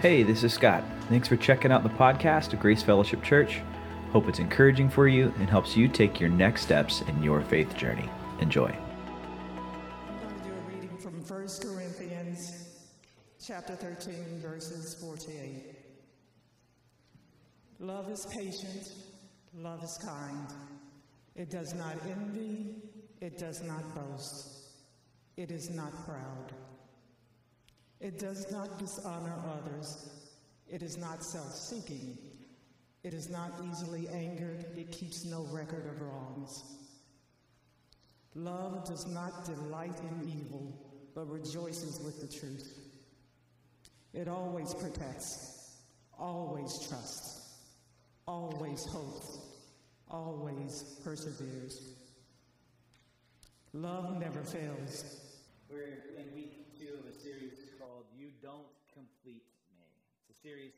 Hey, this is Scott. Thanks for checking out the podcast of Grace Fellowship Church. Hope it's encouraging for you and helps you take your next steps in your faith journey. Enjoy. I'm going to do a reading from 1 Corinthians chapter 13, verses 4 to 8. Love is patient, love is kind. It does not envy, it does not boast, it is not proud. It does not dishonor others, it is not self seeking, it is not easily angered, it keeps no record of wrongs. Love does not delight in evil, but rejoices with the truth. It always protects, always trusts, always hopes, always perseveres. Love never fails. We're in week two of a series called You Don't Complete Me. It's a series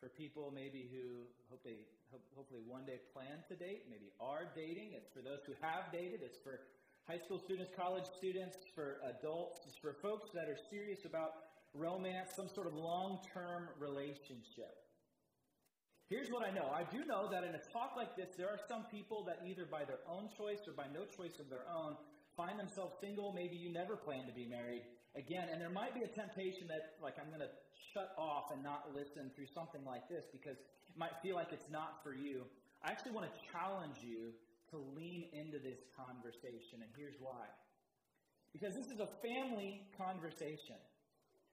for people maybe who hope they hope, hopefully one day plan to date, maybe are dating. It's for those who have dated. It's for high school students, college students, for adults. It's for folks that are serious about romance, some sort of long-term relationship. Here's what I know. I do know that in a talk like this, there are some people that either by their own choice or by no choice of their own find themselves single. Maybe you never plan to be married again. And there might be a temptation that, like, I'm going to shut off and not listen through something like this because it might feel like it's not for you. I actually want to challenge you to lean into this conversation. And here's why. Because this is a family conversation.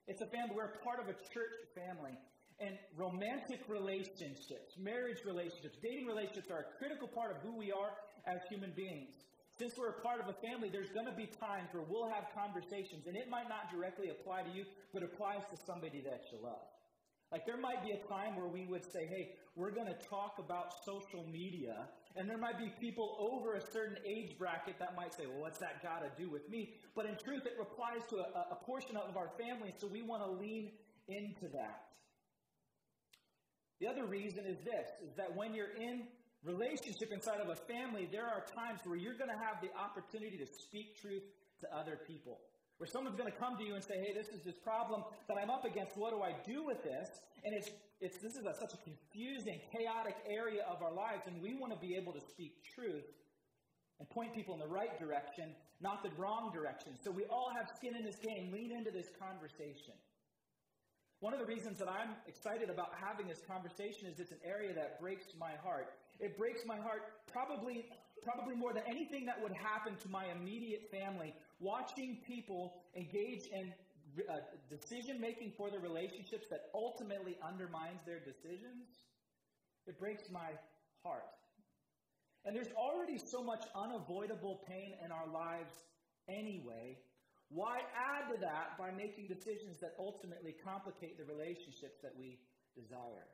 It's a family. We're part of a church family. And romantic relationships, marriage relationships, dating relationships are a critical part of who we are as human beings since we're a part of a family, there's going to be times where we'll have conversations, and it might not directly apply to you, but applies to somebody that you love. Like there might be a time where we would say, hey, we're going to talk about social media. And there might be people over a certain age bracket that might say, well, what's that got to do with me? But in truth, it applies to a, a portion of our family, so we want to lean into that. The other reason is this, is that when you're in relationship inside of a family, there are times where you're going to have the opportunity to speak truth to other people. Where someone's going to come to you and say, hey, this is this problem that I'm up against. What do I do with this? And it's, it's, this is a, such a confusing, chaotic area of our lives, and we want to be able to speak truth and point people in the right direction, not the wrong direction. So we all have skin in this game. Lean into this conversation. One of the reasons that I'm excited about having this conversation is it's an area that breaks my heart. It breaks my heart probably, probably more than anything that would happen to my immediate family. Watching people engage in uh, decision making for their relationships that ultimately undermines their decisions, it breaks my heart. And there's already so much unavoidable pain in our lives anyway. Why add to that by making decisions that ultimately complicate the relationships that we desire?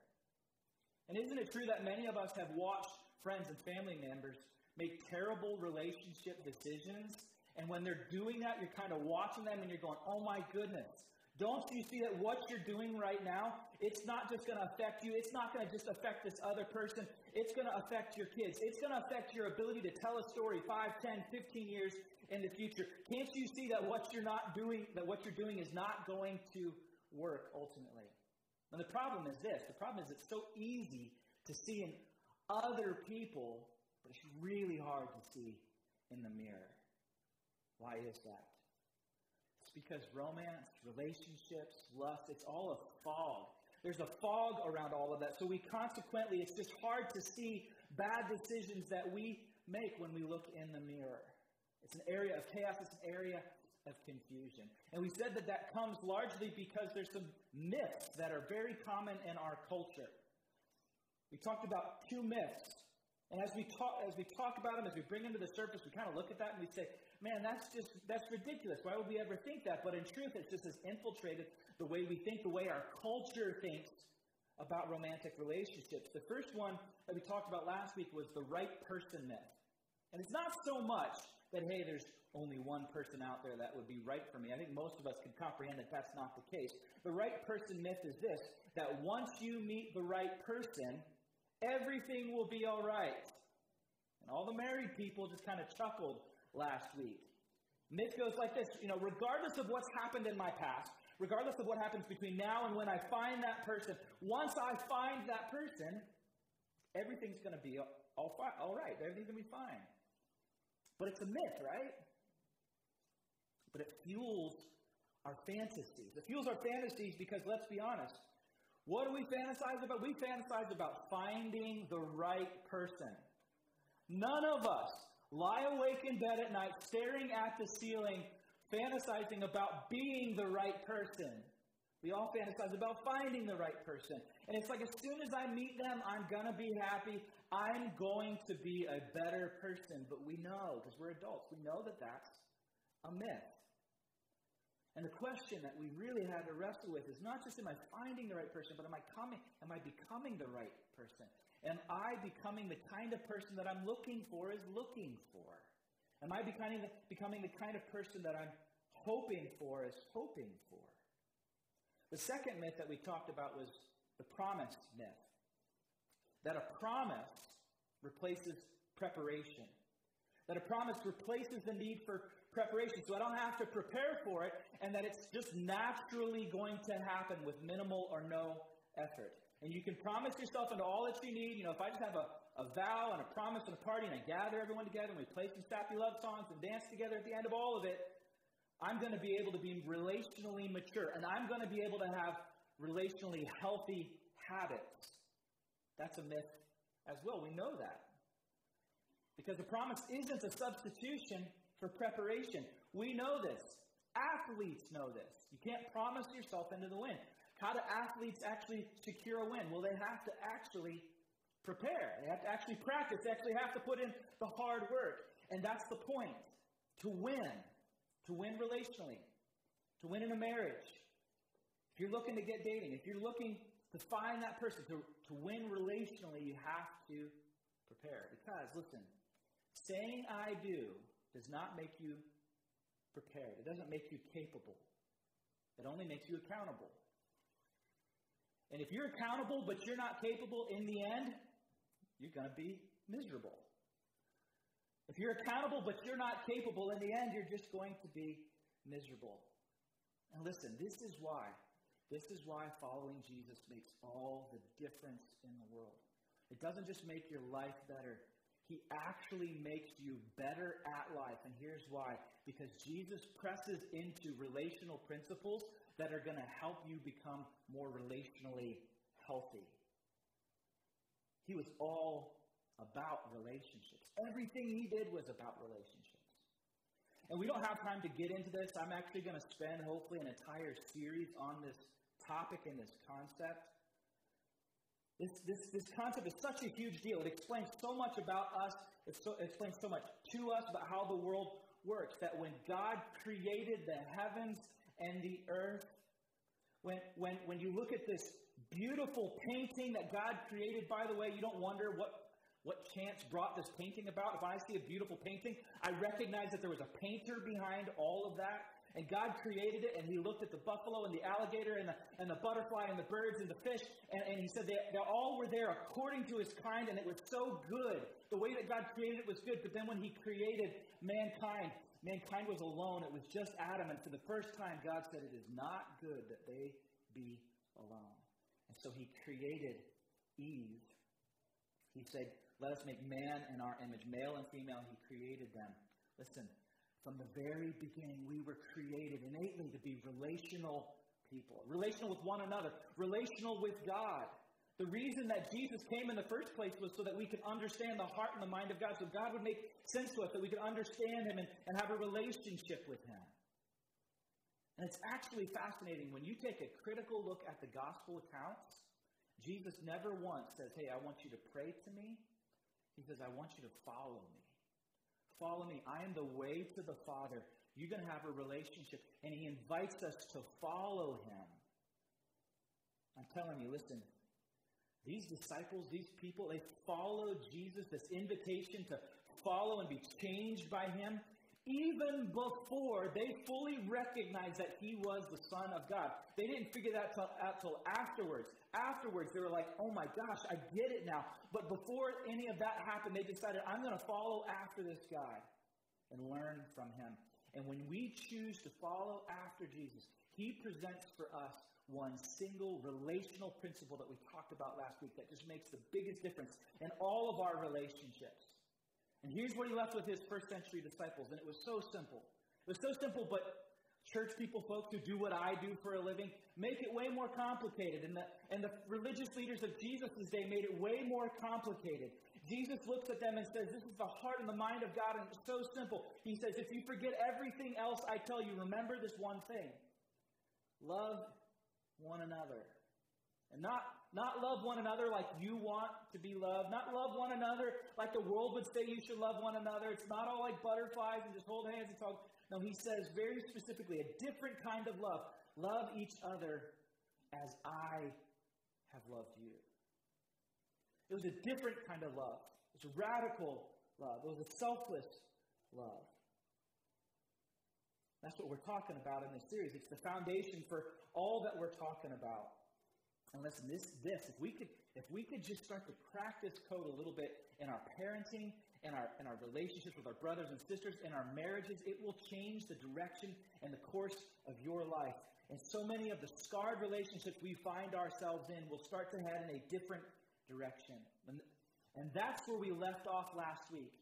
And isn't it true that many of us have watched friends and family members make terrible relationship decisions? And when they're doing that, you're kind of watching them and you're going, oh my goodness. Don't you see that what you're doing right now, it's not just going to affect you. It's not going to just affect this other person. It's going to affect your kids. It's going to affect your ability to tell a story 5, 10, 15 years in the future. Can't you see that what you're not doing, that what you're doing is not going to work ultimately? And the problem is this the problem is it's so easy to see in other people, but it's really hard to see in the mirror. Why is that? It's because romance, relationships, lust, it's all a fog. There's a fog around all of that. So we consequently, it's just hard to see bad decisions that we make when we look in the mirror. It's an area of chaos, it's an area of confusion. And we said that that comes largely because there's some myths that are very common in our culture. We talked about two myths. And as we talk, as we talk about them, as we bring them to the surface, we kind of look at that and we say, man, that's just, that's ridiculous. Why would we ever think that? But in truth, it's just as infiltrated the way we think, the way our culture thinks about romantic relationships. The first one that we talked about last week was the right person myth. And it's not so much that, hey, there's only one person out there that would be right for me. I think most of us can comprehend that that's not the case. The right person myth is this that once you meet the right person, everything will be all right. And all the married people just kind of chuckled last week. Myth goes like this you know, regardless of what's happened in my past, regardless of what happens between now and when I find that person, once I find that person, everything's going to be all, fi- all right. Everything's going to be fine. But it's a myth, right? But it fuels our fantasies. It fuels our fantasies because, let's be honest, what do we fantasize about? We fantasize about finding the right person. None of us lie awake in bed at night staring at the ceiling, fantasizing about being the right person. We all fantasize about finding the right person. And it's like as soon as I meet them, I'm going to be happy. I'm going to be a better person. But we know, because we're adults, we know that that's a myth. And the question that we really had to wrestle with is not just am I finding the right person, but am I coming, am I becoming the right person? Am I becoming the kind of person that I'm looking for is looking for? Am I becoming the, becoming the kind of person that I'm hoping for is hoping for? The second myth that we talked about was the promise myth. That a promise replaces preparation. That a promise replaces the need for preparation. So I don't have to prepare for it, and that it's just naturally going to happen with minimal or no effort. And you can promise yourself into all that you need. You know, if I just have a, a vow and a promise and a party, and I gather everyone together, and we play some sappy love songs and dance together at the end of all of it, I'm going to be able to be relationally mature, and I'm going to be able to have relationally healthy habits. That's a myth as well. We know that. Because the promise isn't a substitution for preparation. We know this. Athletes know this. You can't promise yourself into the win. How do athletes actually secure a win? Well, they have to actually prepare. They have to actually practice. They actually have to put in the hard work. And that's the point. To win. To win relationally. To win in a marriage. If you're looking to get dating, if you're looking to find that person, to, to win relationally, you have to prepare. Because, listen, saying I do does not make you prepared. It doesn't make you capable. It only makes you accountable. And if you're accountable but you're not capable in the end, you're going to be miserable. If you're accountable but you're not capable in the end, you're just going to be miserable. And listen, this is why. This is why following Jesus makes all the difference in the world. It doesn't just make your life better, he actually makes you better at life. And here's why because Jesus presses into relational principles that are going to help you become more relationally healthy. He was all about relationships. Everything he did was about relationships. And we don't have time to get into this. I'm actually going to spend, hopefully, an entire series on this topic and this concept. This, this, this concept is such a huge deal. It explains so much about us, it, so, it explains so much to us about how the world works. That when God created the heavens and the earth, when, when, when you look at this beautiful painting that God created, by the way, you don't wonder what, what chance brought this painting about. If I see a beautiful painting, I recognize that there was a painter behind all of that. And God created it, and He looked at the buffalo and the alligator and the, and the butterfly and the birds and the fish, and, and He said they, they all were there according to His kind, and it was so good. The way that God created it was good, but then when He created mankind, mankind was alone. It was just Adam, and for the first time, God said, It is not good that they be alone. And so He created Eve. He said, Let us make man in our image, male and female. He created them. Listen, from the very beginning, we were created innately to be relational people, relational with one another, relational with God. The reason that Jesus came in the first place was so that we could understand the heart and the mind of God, so God would make sense to us, that we could understand Him and, and have a relationship with Him. And it's actually fascinating when you take a critical look at the gospel accounts. Jesus never once says, Hey, I want you to pray to me. He says, I want you to follow me. Follow me. I am the way to the Father. You're going to have a relationship. And He invites us to follow Him. I'm telling you, listen, these disciples, these people, they followed Jesus, this invitation to follow and be changed by Him, even before they fully recognized that He was the Son of God. They didn't figure that out till afterwards. Afterwards, they were like, oh my gosh, I get it now. But before any of that happened, they decided, I'm going to follow after this guy and learn from him. And when we choose to follow after Jesus, he presents for us one single relational principle that we talked about last week that just makes the biggest difference in all of our relationships. And here's what he left with his first century disciples, and it was so simple. It was so simple, but church people, folks who do what I do for a living, make it way more complicated. And the, and the religious leaders of Jesus' day made it way more complicated. Jesus looks at them and says, This is the heart and the mind of God, and it's so simple. He says, If you forget everything else I tell you, remember this one thing love one another. And not, not love one another like you want to be loved. Not love one another like the world would say you should love one another. It's not all like butterflies and just hold hands and talk. No, he says very specifically a different kind of love. Love each other as I have loved you. It was a different kind of love. It was radical love. It was a selfless love. That's what we're talking about in this series. It's the foundation for all that we're talking about. And listen, this, this, if we could, if we could just start to this code a little bit in our parenting, in our, in our relationships with our brothers and sisters, in our marriages, it will change the direction and the course of your life. And so many of the scarred relationships we find ourselves in will start to head in a different direction. And, and that's where we left off last week.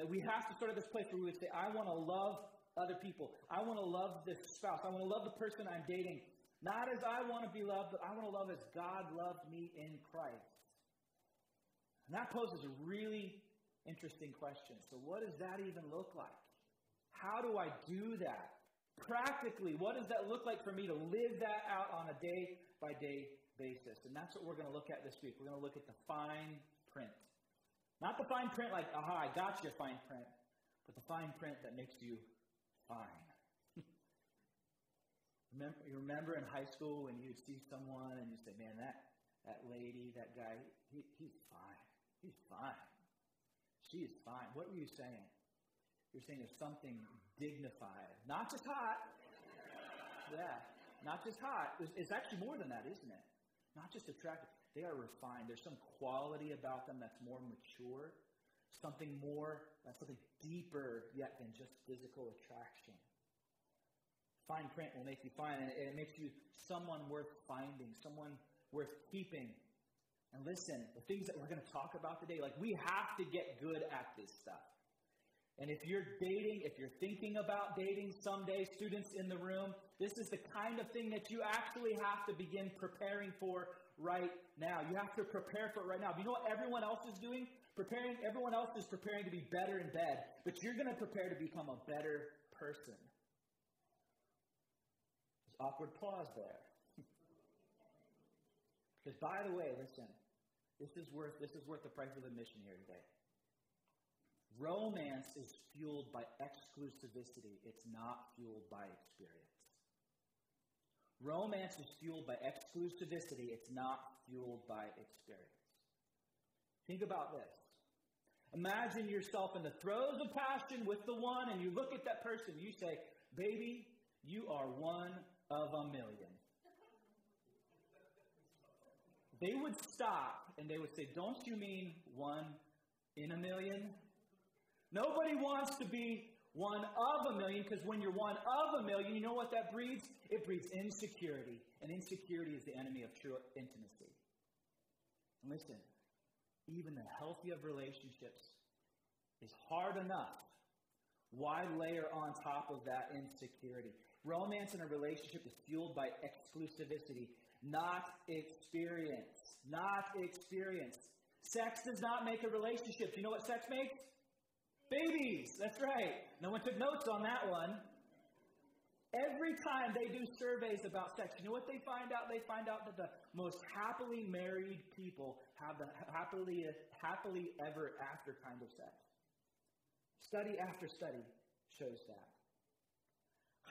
That we have to start at this place where we would say, I want to love other people. I want to love this spouse. I want to love the person I'm dating. Not as I want to be loved, but I want to love as God loved me in Christ. And that poses a really interesting question. So, what does that even look like? How do I do that? Practically, what does that look like for me to live that out on a day by day basis? And that's what we're going to look at this week. We're going to look at the fine print. Not the fine print like, aha, I got you, fine print, but the fine print that makes you fine. Remember, you remember in high school when you'd see someone and you say, man, that, that lady, that guy, he, he's fine. He's fine. She is fine. What were you saying? You're saying there's something dignified. Not just hot. Yeah. Not just hot. It's, it's actually more than that, isn't it? Not just attractive. They are refined. There's some quality about them that's more mature. Something more, something deeper yet than just physical attraction fine print will make you fine, and it, makes you someone worth finding, someone worth keeping. And listen, the things that we're going to talk about today, like we have to get good at this stuff. And if you're dating, if you're thinking about dating someday, students in the room, this is the kind of thing that you actually have to begin preparing for right now. You have to prepare for it right now. Do you know what everyone else is doing? Preparing, everyone else is preparing to be better in bed, but you're going to prepare to become a better person awkward pause there. because by the way, listen, this is worth this is worth the price of admission here today. Romance is fueled by exclusivity. It's not fueled by experience. Romance is fueled by exclusivity. It's not fueled by experience. Think about this. Imagine yourself in the throes of passion with the one, and you look at that person, you say, Baby, you are one of a million. They would stop and they would say, Don't you mean one in a million? Nobody wants to be one of a million because when you're one of a million, you know what that breeds? It breeds insecurity. And insecurity is the enemy of true intimacy. And listen, even the healthy of relationships is hard enough. Why layer on top of that insecurity? Romance in a relationship is fueled by exclusivity, not experience. Not experience. Sex does not make a relationship. Do you know what sex makes? Babies. That's right. No one took notes on that one. Every time they do surveys about sex, you know what they find out? They find out that the most happily married people have the happily, happily ever after kind of sex. Study after study shows that.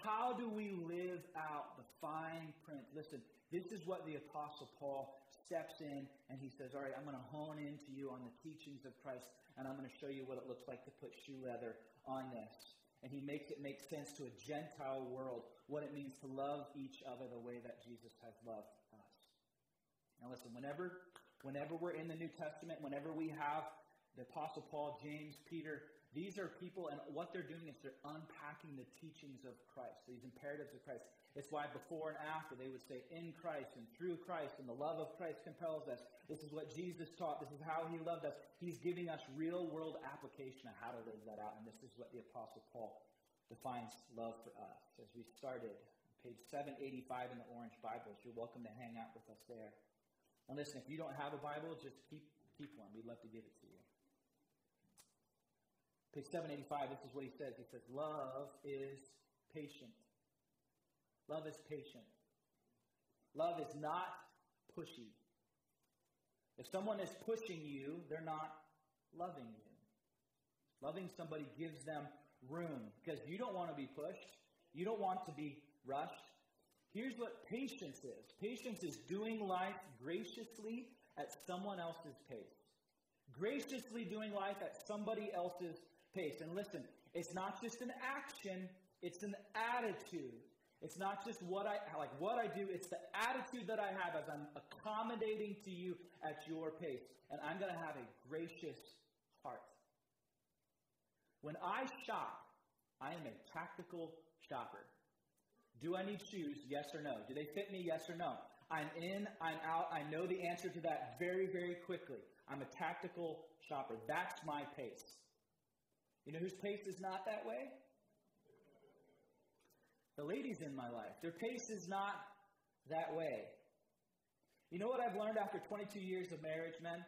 How do we live out the fine print? Listen, this is what the Apostle Paul steps in and he says, All right, I'm going to hone into you on the teachings of Christ and I'm going to show you what it looks like to put shoe leather on this. And he makes it make sense to a Gentile world what it means to love each other the way that Jesus has loved us. Now, listen, whenever, whenever we're in the New Testament, whenever we have the Apostle Paul, James, Peter, These are people, and what they're doing is they're unpacking the teachings of Christ, these imperatives of Christ. It's why before and after they would say, in Christ and through Christ, and the love of Christ compels us. This is what Jesus taught. This is how he loved us. He's giving us real world application of how to live that out. And this is what the Apostle Paul defines love for us. As we started, page 785 in the Orange Bibles, you're welcome to hang out with us there. And listen, if you don't have a Bible, just keep, keep one. We'd love to give it to you. Page 785, this is what he says. He says, Love is patient. Love is patient. Love is not pushy. If someone is pushing you, they're not loving you. Loving somebody gives them room because you don't want to be pushed. You don't want to be rushed. Here's what patience is patience is doing life graciously at someone else's pace. Graciously doing life at somebody else's pace. And listen, it's not just an action, it's an attitude. It's not just what I like what I do, it's the attitude that I have as I'm accommodating to you at your pace. And I'm going to have a gracious heart. When I shop, I am a tactical shopper. Do I need shoes? Yes or no? Do they fit me? Yes or no? I'm in, I'm out. I know the answer to that very, very quickly. I'm a tactical shopper. That's my pace. You know whose pace is not that way? The ladies in my life. Their pace is not that way. You know what I've learned after 22 years of marriage, men?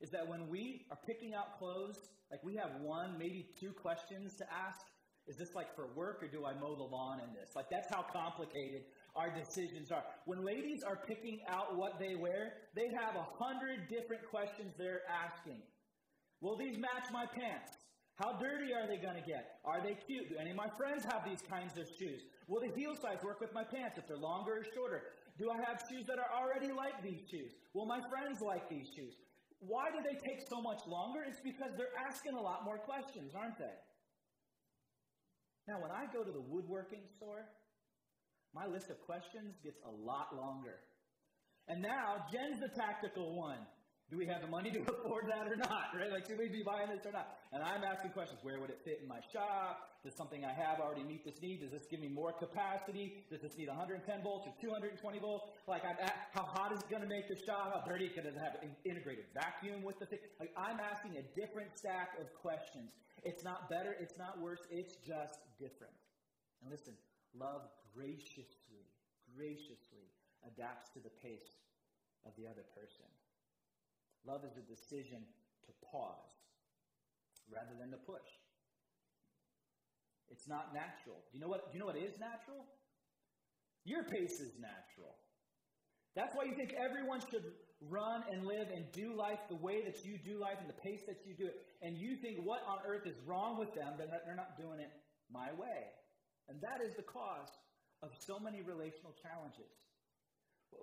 Is that when we are picking out clothes, like we have one, maybe two questions to ask. Is this like for work or do I mow the lawn in this? Like that's how complicated our decisions are. When ladies are picking out what they wear, they have a hundred different questions they're asking. Will these match my pants? How dirty are they going to get? Are they cute? Do any of my friends have these kinds of shoes? Will the heel size work with my pants if they're longer or shorter? Do I have shoes that are already like these shoes? Will my friends like these shoes? Why do they take so much longer? It's because they're asking a lot more questions, aren't they? Now, when I go to the woodworking store, my list of questions gets a lot longer. And now, Jen's the tactical one. Do we have the money to afford that or not? Right? Like, should we be buying this or not? And I'm asking questions. Where would it fit in my shop? Does something I have already meet this need? Does this give me more capacity? Does this need 110 volts or 220 volts? Like, I'm at, how hot is it going to make the shop? How dirty can it have an integrated vacuum with the thing? Like, I'm asking a different stack of questions. It's not better. It's not worse. It's just different. And listen, love graciously, graciously adapts to the pace of the other person. Love is a decision to pause rather than to push. It's not natural. Do you know what, do you know what is natural? Your pace is natural. That's why you think everyone should run and live and do life the way that you do life and the pace that you do it. And you think what on earth is wrong with them that they're not doing it my way. And that is the cause of so many relational challenges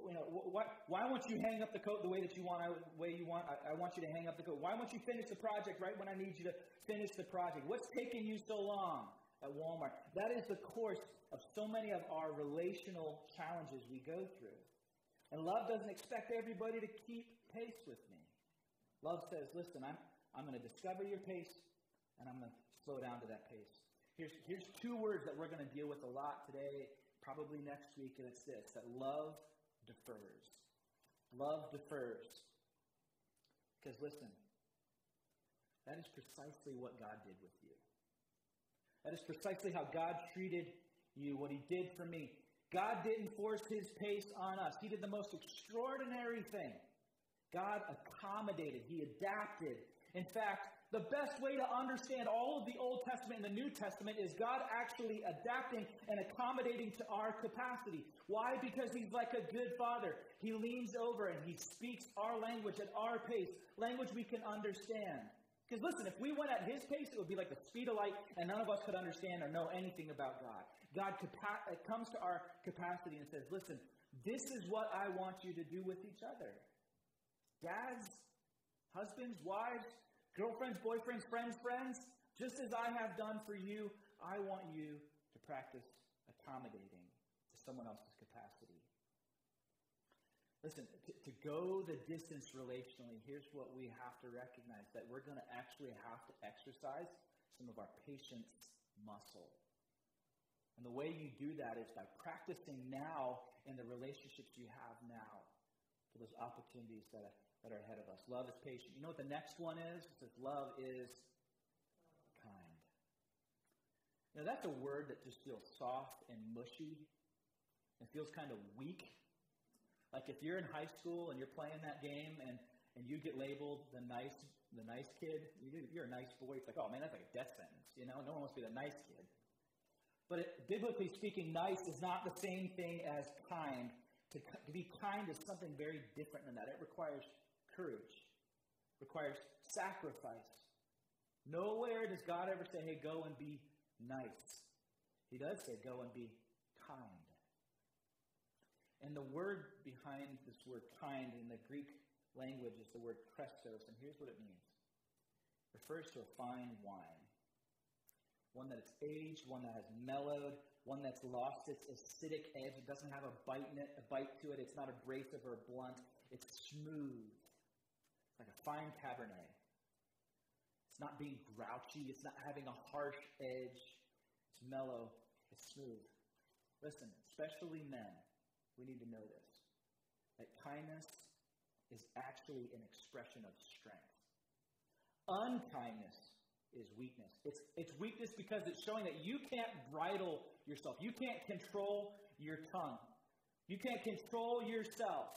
you know, why, why won't you hang up the coat the way that you want, the way you want, I, I want you to hang up the coat. Why won't you finish the project right when I need you to finish the project? What's taking you so long at Walmart? That is the course of so many of our relational challenges we go through. And love doesn't expect everybody to keep pace with me. Love says, listen, I'm, I'm going to discover your pace, and I'm going to slow down to that pace. Here's, here's two words that we're going to deal with a lot today, probably next week, and it's this that love defers. Love defers. Because listen, that is precisely what God did with you. That is precisely how God treated you, what He did for me. God didn't force His pace on us, He did the most extraordinary thing. God accommodated, He adapted. In fact, the best way to understand all of the Old Testament and the New Testament is God actually adapting and accommodating to our capacity. Why? Because He's like a good father. He leans over and He speaks our language at our pace, language we can understand. Because listen, if we went at His pace, it would be like the speed of light, and none of us could understand or know anything about God. God capa- uh, comes to our capacity and says, Listen, this is what I want you to do with each other. Dads, husbands, wives, Girlfriends, boyfriends, friends, friends, just as I have done for you, I want you to practice accommodating to someone else's capacity. Listen, to, to go the distance relationally, here's what we have to recognize that we're going to actually have to exercise some of our patience muscle. And the way you do that is by practicing now in the relationships you have now for those opportunities that are, that are ahead of us. Love is patient. You know what the next one is? It says love is kind. Now that's a word that just feels soft and mushy and feels kind of weak. Like if you're in high school and you're playing that game and, and you get labeled the nice the nice kid, you're a nice boy. It's like, oh man, that's like a death sentence. You know, no one wants to be the nice kid. But it, biblically speaking, nice is not the same thing as kind. To, to be kind is something very different than that. It requires courage, requires sacrifice. Nowhere does God ever say, hey, go and be nice. He does say, go and be kind. And the word behind this word kind in the Greek language is the word Christos, and here's what it means. It refers to a fine wine one that is aged, one that has mellowed, one that's lost its acidic edge. It doesn't have a bite, in it, a bite to it. It's not abrasive or blunt. It's smooth, like a fine Cabernet. It's not being grouchy. It's not having a harsh edge. It's mellow. It's smooth. Listen, especially men, we need to know this that kindness is actually an expression of strength. Unkindness is weakness. It's, it's weakness because it's showing that you can't bridle yourself. You can't control your tongue. You can't control yourself.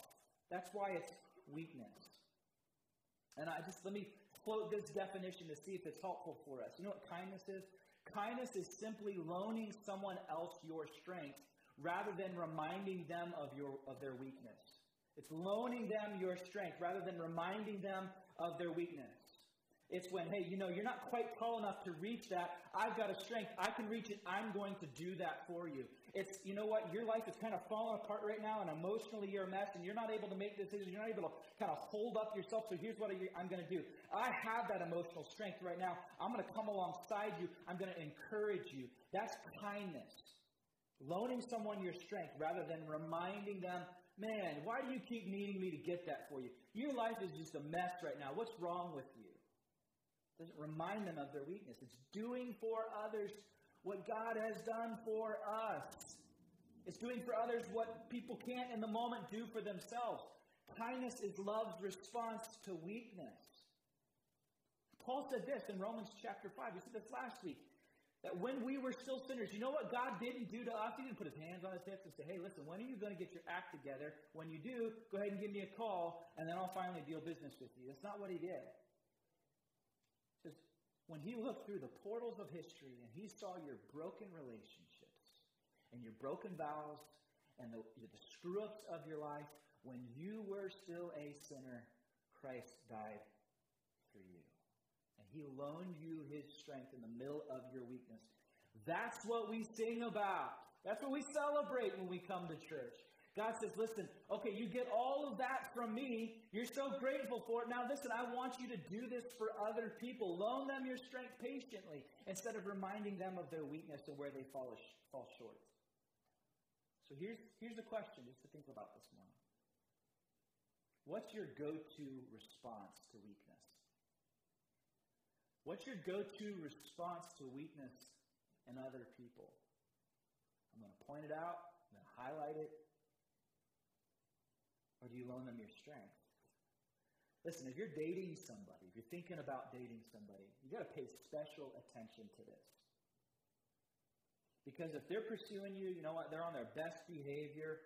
That's why it's weakness. And I just let me float this definition to see if it's helpful for us. You know what kindness is? Kindness is simply loaning someone else your strength rather than reminding them of your of their weakness. It's loaning them your strength rather than reminding them of their weakness. It's when, hey, you know, you're not quite tall enough to reach that. I've got a strength. I can reach it. I'm going to do that for you. It's, you know what, your life is kind of falling apart right now, and emotionally you're a mess, and you're not able to make decisions. You're not able to kind of hold up yourself. So here's what I'm going to do. I have that emotional strength right now. I'm going to come alongside you. I'm going to encourage you. That's kindness. Loaning someone your strength rather than reminding them, man, why do you keep needing me to get that for you? Your life is just a mess right now. What's wrong with you? Doesn't remind them of their weakness. It's doing for others what God has done for us. It's doing for others what people can't in the moment do for themselves. Kindness is love's response to weakness. Paul said this in Romans chapter 5. He said this last week. That when we were still sinners, you know what God didn't do to us? He didn't put his hands on his hips and say, hey, listen, when are you going to get your act together? When you do, go ahead and give me a call, and then I'll finally deal business with you. That's not what he did when he looked through the portals of history and he saw your broken relationships and your broken vows and the, the screw ups of your life, when you were still a sinner, Christ died for you. And he loaned you his strength in the middle of your weakness. That's what we sing about. That's what we celebrate when we come to church. God says, listen, okay, you get all of that from me. You're so grateful for it. Now, listen, I want you to do this for other people. Loan them your strength patiently instead of reminding them of their weakness and where they fall, fall short. So here's, here's the question just to think about this morning. What's your go to response to weakness? What's your go to response to weakness in other people? I'm going to point it out, I'm going to highlight it, or do you loan them your strength? Listen, if you're dating somebody, if you're thinking about dating somebody, you got to pay special attention to this. Because if they're pursuing you, you know what? They're on their best behavior,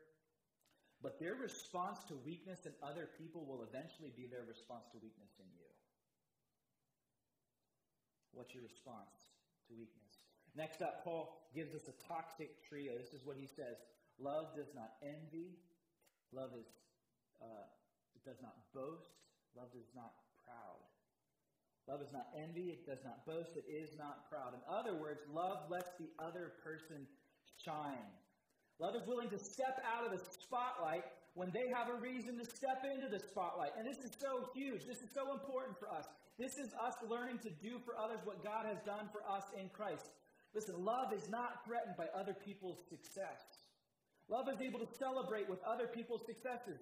but their response to weakness in other people will eventually be their response to weakness in you. What's your response to weakness? Next up, Paul gives us a toxic trio. This is what he says Love does not envy, love is uh, it does not boast. Love is not proud. Love is not envy. It does not boast. It is not proud. In other words, love lets the other person shine. Love is willing to step out of the spotlight when they have a reason to step into the spotlight. And this is so huge. This is so important for us. This is us learning to do for others what God has done for us in Christ. Listen, love is not threatened by other people's success. Love is able to celebrate with other people's successes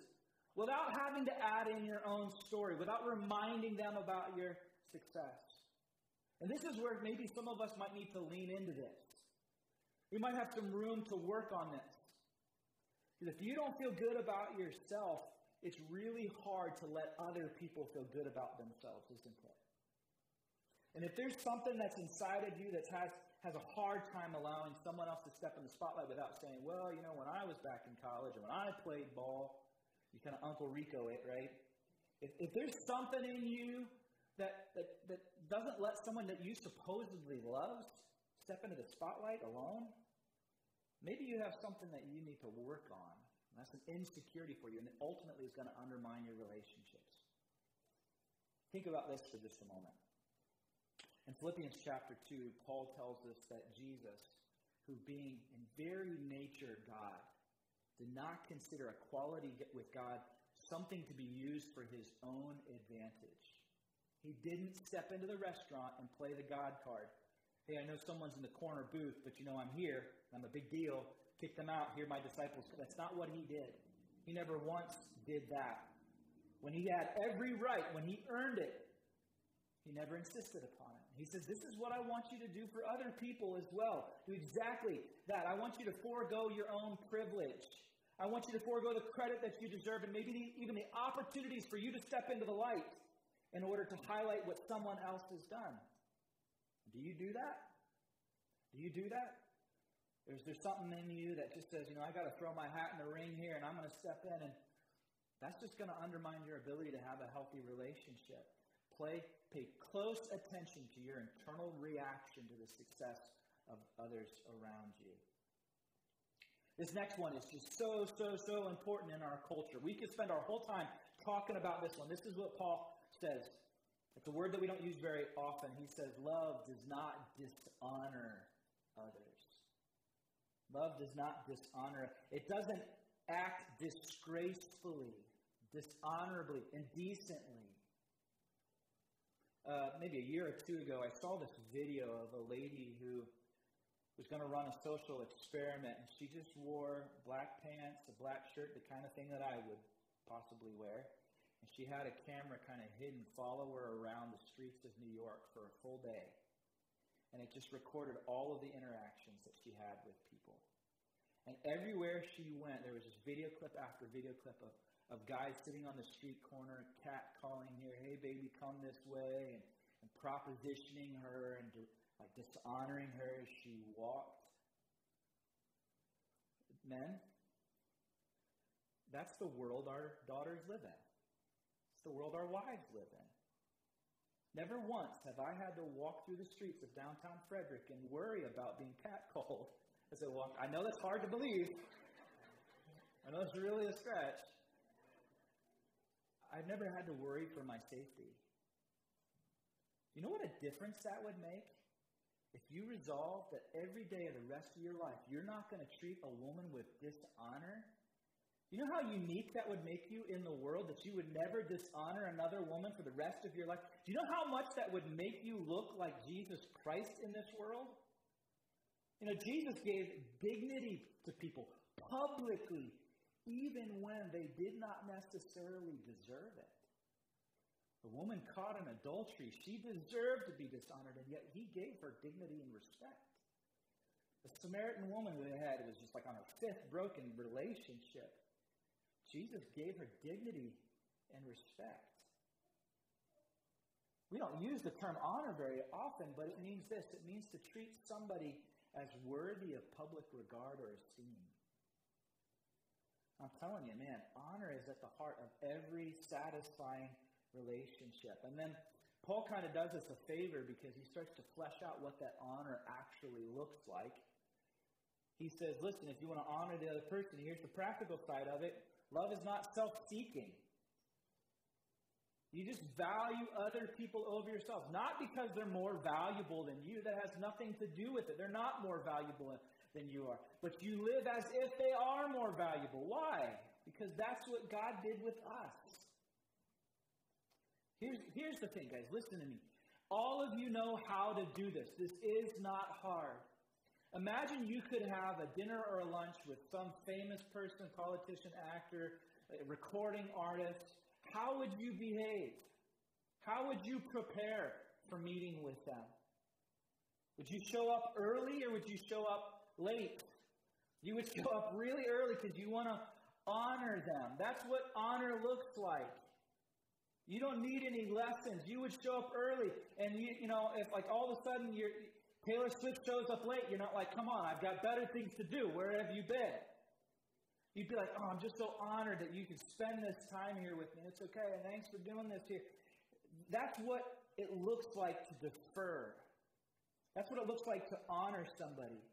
without having to add in your own story, without reminding them about your success. And this is where maybe some of us might need to lean into this. We might have some room to work on this. Because if you don't feel good about yourself, it's really hard to let other people feel good about themselves, isn't it? And if there's something that's inside of you that has, has a hard time allowing someone else to step in the spotlight without saying, well, you know, when I was back in college and when I played ball, you kind of Uncle Rico it, right? If, if there's something in you that, that, that doesn't let someone that you supposedly loves step into the spotlight alone, maybe you have something that you need to work on. That's an insecurity for you, and it ultimately is going to undermine your relationships. Think about this for just a moment. In Philippians chapter 2, Paul tells us that Jesus, who being in very nature God, did not consider equality with God something to be used for his own advantage. He didn't step into the restaurant and play the God card. Hey, I know someone's in the corner booth, but you know I'm here. I'm a big deal. Kick them out. Here, my disciples. That's not what he did. He never once did that. When he had every right, when he earned it, he never insisted upon it. He says, This is what I want you to do for other people as well. Do exactly that. I want you to forego your own privilege. I want you to forego the credit that you deserve and maybe the, even the opportunities for you to step into the light in order to highlight what someone else has done. Do you do that? Do you do that? There's, there's something in you that just says, you know, I got to throw my hat in the ring here and I'm going to step in. And that's just going to undermine your ability to have a healthy relationship. Play, pay close attention to your internal reaction to the success of others around you. This next one is just so, so, so important in our culture. We could spend our whole time talking about this one. This is what Paul says. It's a word that we don't use very often. He says, Love does not dishonor others. Love does not dishonor. It doesn't act disgracefully, dishonorably, indecently. Uh, maybe a year or two ago, I saw this video of a lady who was going to run a social experiment, and she just wore black pants, a black shirt, the kind of thing that I would possibly wear. And she had a camera kind of hidden, follow her around the streets of New York for a full day. And it just recorded all of the interactions that she had with people. And everywhere she went, there was just video clip after video clip of, of guys sitting on the street corner, cat calling here, hey baby, come this way, and, and propositioning her and like dishonoring her as she walked. Men, that's the world our daughters live in. It's the world our wives live in. Never once have I had to walk through the streets of downtown Frederick and worry about being catcalled as I walk. I know that's hard to believe. I know it's really a stretch. I've never had to worry for my safety. You know what a difference that would make? If you resolve that every day of the rest of your life, you're not going to treat a woman with dishonor you know how unique that would make you in the world that you would never dishonor another woman for the rest of your life? Do you know how much that would make you look like Jesus Christ in this world? You know, Jesus gave dignity to people publicly, even when they did not necessarily deserve it. The woman caught in adultery, she deserved to be dishonored, and yet he gave her dignity and respect. The Samaritan woman who had was just like on her fifth broken relationship. Jesus gave her dignity and respect. We don't use the term honor very often, but it means this it means to treat somebody as worthy of public regard or esteem. I'm telling you, man, honor is at the heart of every satisfying relationship. And then Paul kind of does us a favor because he starts to flesh out what that honor actually looks like. He says, listen, if you want to honor the other person, here's the practical side of it. Love is not self seeking. You just value other people over yourself. Not because they're more valuable than you. That has nothing to do with it. They're not more valuable than you are. But you live as if they are more valuable. Why? Because that's what God did with us. Here's, here's the thing, guys. Listen to me. All of you know how to do this. This is not hard. Imagine you could have a dinner or a lunch with some famous person, politician, actor, recording artist. How would you behave? How would you prepare for meeting with them? Would you show up early or would you show up late? You would show up really early because you want to honor them. That's what honor looks like. You don't need any lessons. You would show up early, and you, you know, if like all of a sudden you're, Taylor Swift shows up late, you're not like, come on, I've got better things to do. Where have you been? You'd be like, oh, I'm just so honored that you could spend this time here with me. It's okay, and thanks for doing this here. That's what it looks like to defer. That's what it looks like to honor somebody.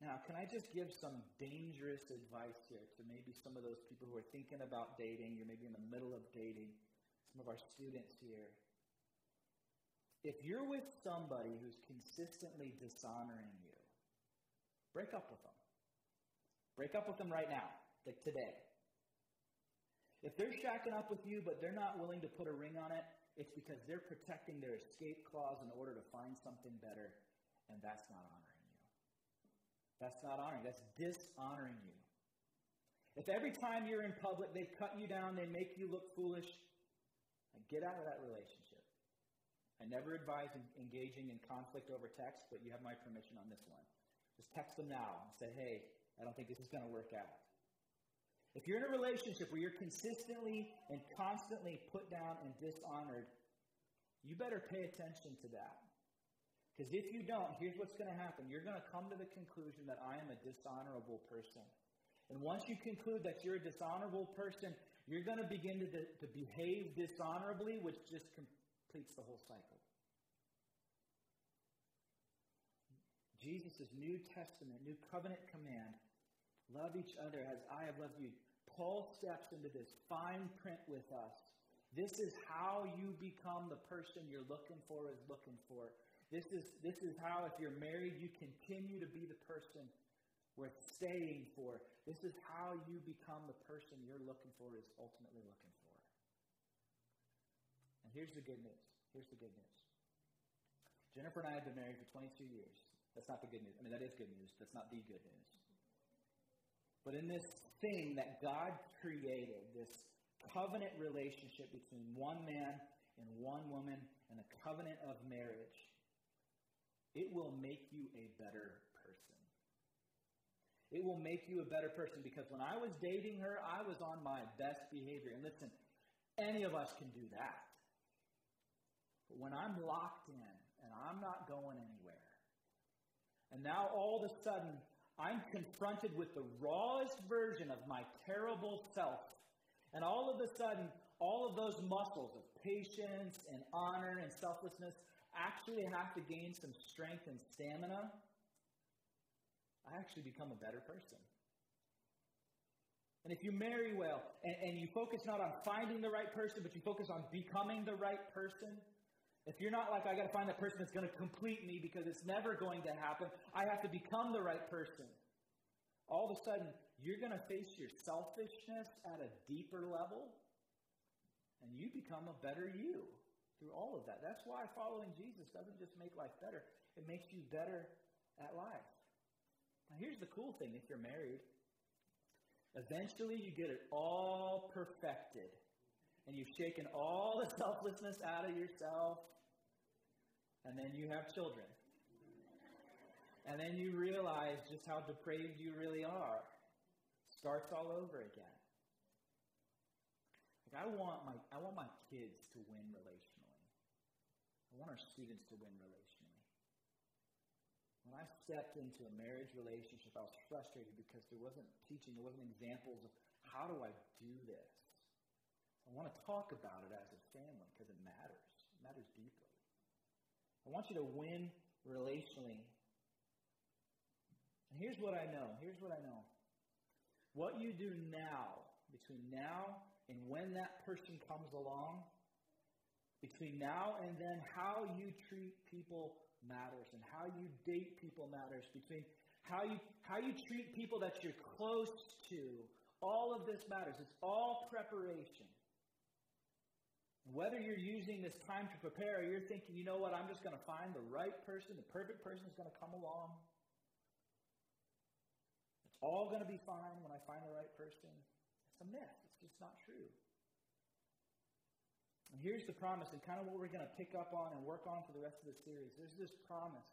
Now, can I just give some dangerous advice here to maybe some of those people who are thinking about dating? You're maybe in the middle of dating. Some of our students here. If you're with somebody who's consistently dishonoring you, break up with them. Break up with them right now, like today. If they're shacking up with you, but they're not willing to put a ring on it, it's because they're protecting their escape clause in order to find something better, and that's not honoring. That's not honoring. That's dishonoring you. If every time you're in public they cut you down, they make you look foolish, get out of that relationship. I never advise engaging in conflict over text, but you have my permission on this one. Just text them now and say, hey, I don't think this is going to work out. If you're in a relationship where you're consistently and constantly put down and dishonored, you better pay attention to that. Because if you don't, here's what's going to happen. You're going to come to the conclusion that I am a dishonorable person. And once you conclude that you're a dishonorable person, you're going to begin to, to behave dishonorably, which just completes the whole cycle. Jesus' New Testament, New Covenant command love each other as I have loved you. Paul steps into this fine print with us. This is how you become the person you're looking for, is looking for. This is, this is how, if you're married, you continue to be the person worth staying for. This is how you become the person you're looking for, is ultimately looking for. And here's the good news. Here's the good news. Jennifer and I have been married for 22 years. That's not the good news. I mean, that is good news. That's not the good news. But in this thing that God created, this covenant relationship between one man and one woman and a covenant of marriage, it will make you a better person. It will make you a better person because when I was dating her, I was on my best behavior. And listen, any of us can do that. But when I'm locked in and I'm not going anywhere, and now all of a sudden I'm confronted with the rawest version of my terrible self, and all of a sudden all of those muscles of patience and honor and selflessness actually have to gain some strength and stamina, I actually become a better person. And if you marry well and, and, you focus not on finding the right person, but you focus on becoming the right person, if you're not like, I got to find the person that's going to complete me because it's never going to happen, I have to become the right person. All of a sudden, you're going to face your selfishness at a deeper level, and you become a better you through all of that. That's why following Jesus doesn't just make life better, it makes you better at life. Now, here's the cool thing if you're married, eventually you get it all perfected. And you've shaken all the selflessness out of yourself, and then you have children. And then you realize just how depraved you really are. Starts all over again. I want my I want my kids to win relationships. I want our students to win relationally. When I stepped into a marriage relationship, I was frustrated because there wasn't teaching, there wasn't examples of how do I do this. I want to talk about it as a family because it matters. It matters deeply. I want you to win relationally. And here's what I know. Here's what I know. What you do now, between now and when that person comes along, between now and then, how you treat people matters, and how you date people matters. Between how you how you treat people that you're close to, all of this matters. It's all preparation. Whether you're using this time to prepare or you're thinking, you know what, I'm just going to find the right person, the perfect person is going to come along. It's all going to be fine when I find the right person. It's a myth. It's just not true. And here's the promise, and kind of what we're going to pick up on and work on for the rest of the series. There's this promise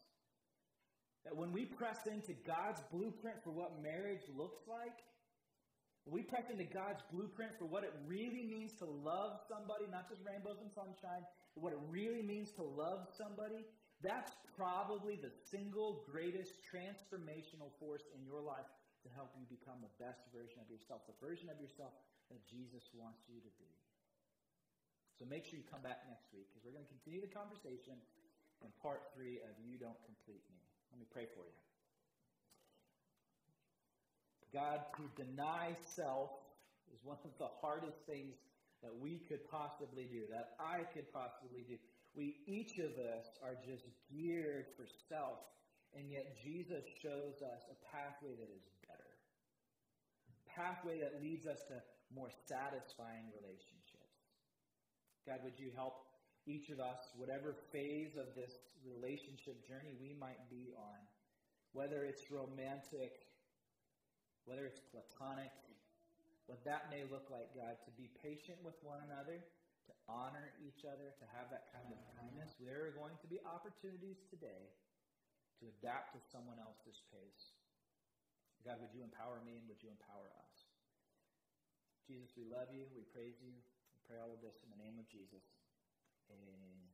that when we press into God's blueprint for what marriage looks like, we press into God's blueprint for what it really means to love somebody, not just rainbows and sunshine, but what it really means to love somebody, that's probably the single greatest transformational force in your life to help you become the best version of yourself, the version of yourself that Jesus wants you to be. So make sure you come back next week because we're going to continue the conversation in part three of You Don't Complete Me. Let me pray for you. God, to deny self is one of the hardest things that we could possibly do, that I could possibly do. We, each of us, are just geared for self, and yet Jesus shows us a pathway that is better. A pathway that leads us to more satisfying relationships. God, would you help each of us, whatever phase of this relationship journey we might be on, whether it's romantic, whether it's platonic, what that may look like, God, to be patient with one another, to honor each other, to have that kind of kindness. There are going to be opportunities today to adapt to someone else's pace. God, would you empower me and would you empower us? Jesus, we love you. We praise you. Pray all of this in the name of Jesus. Amen.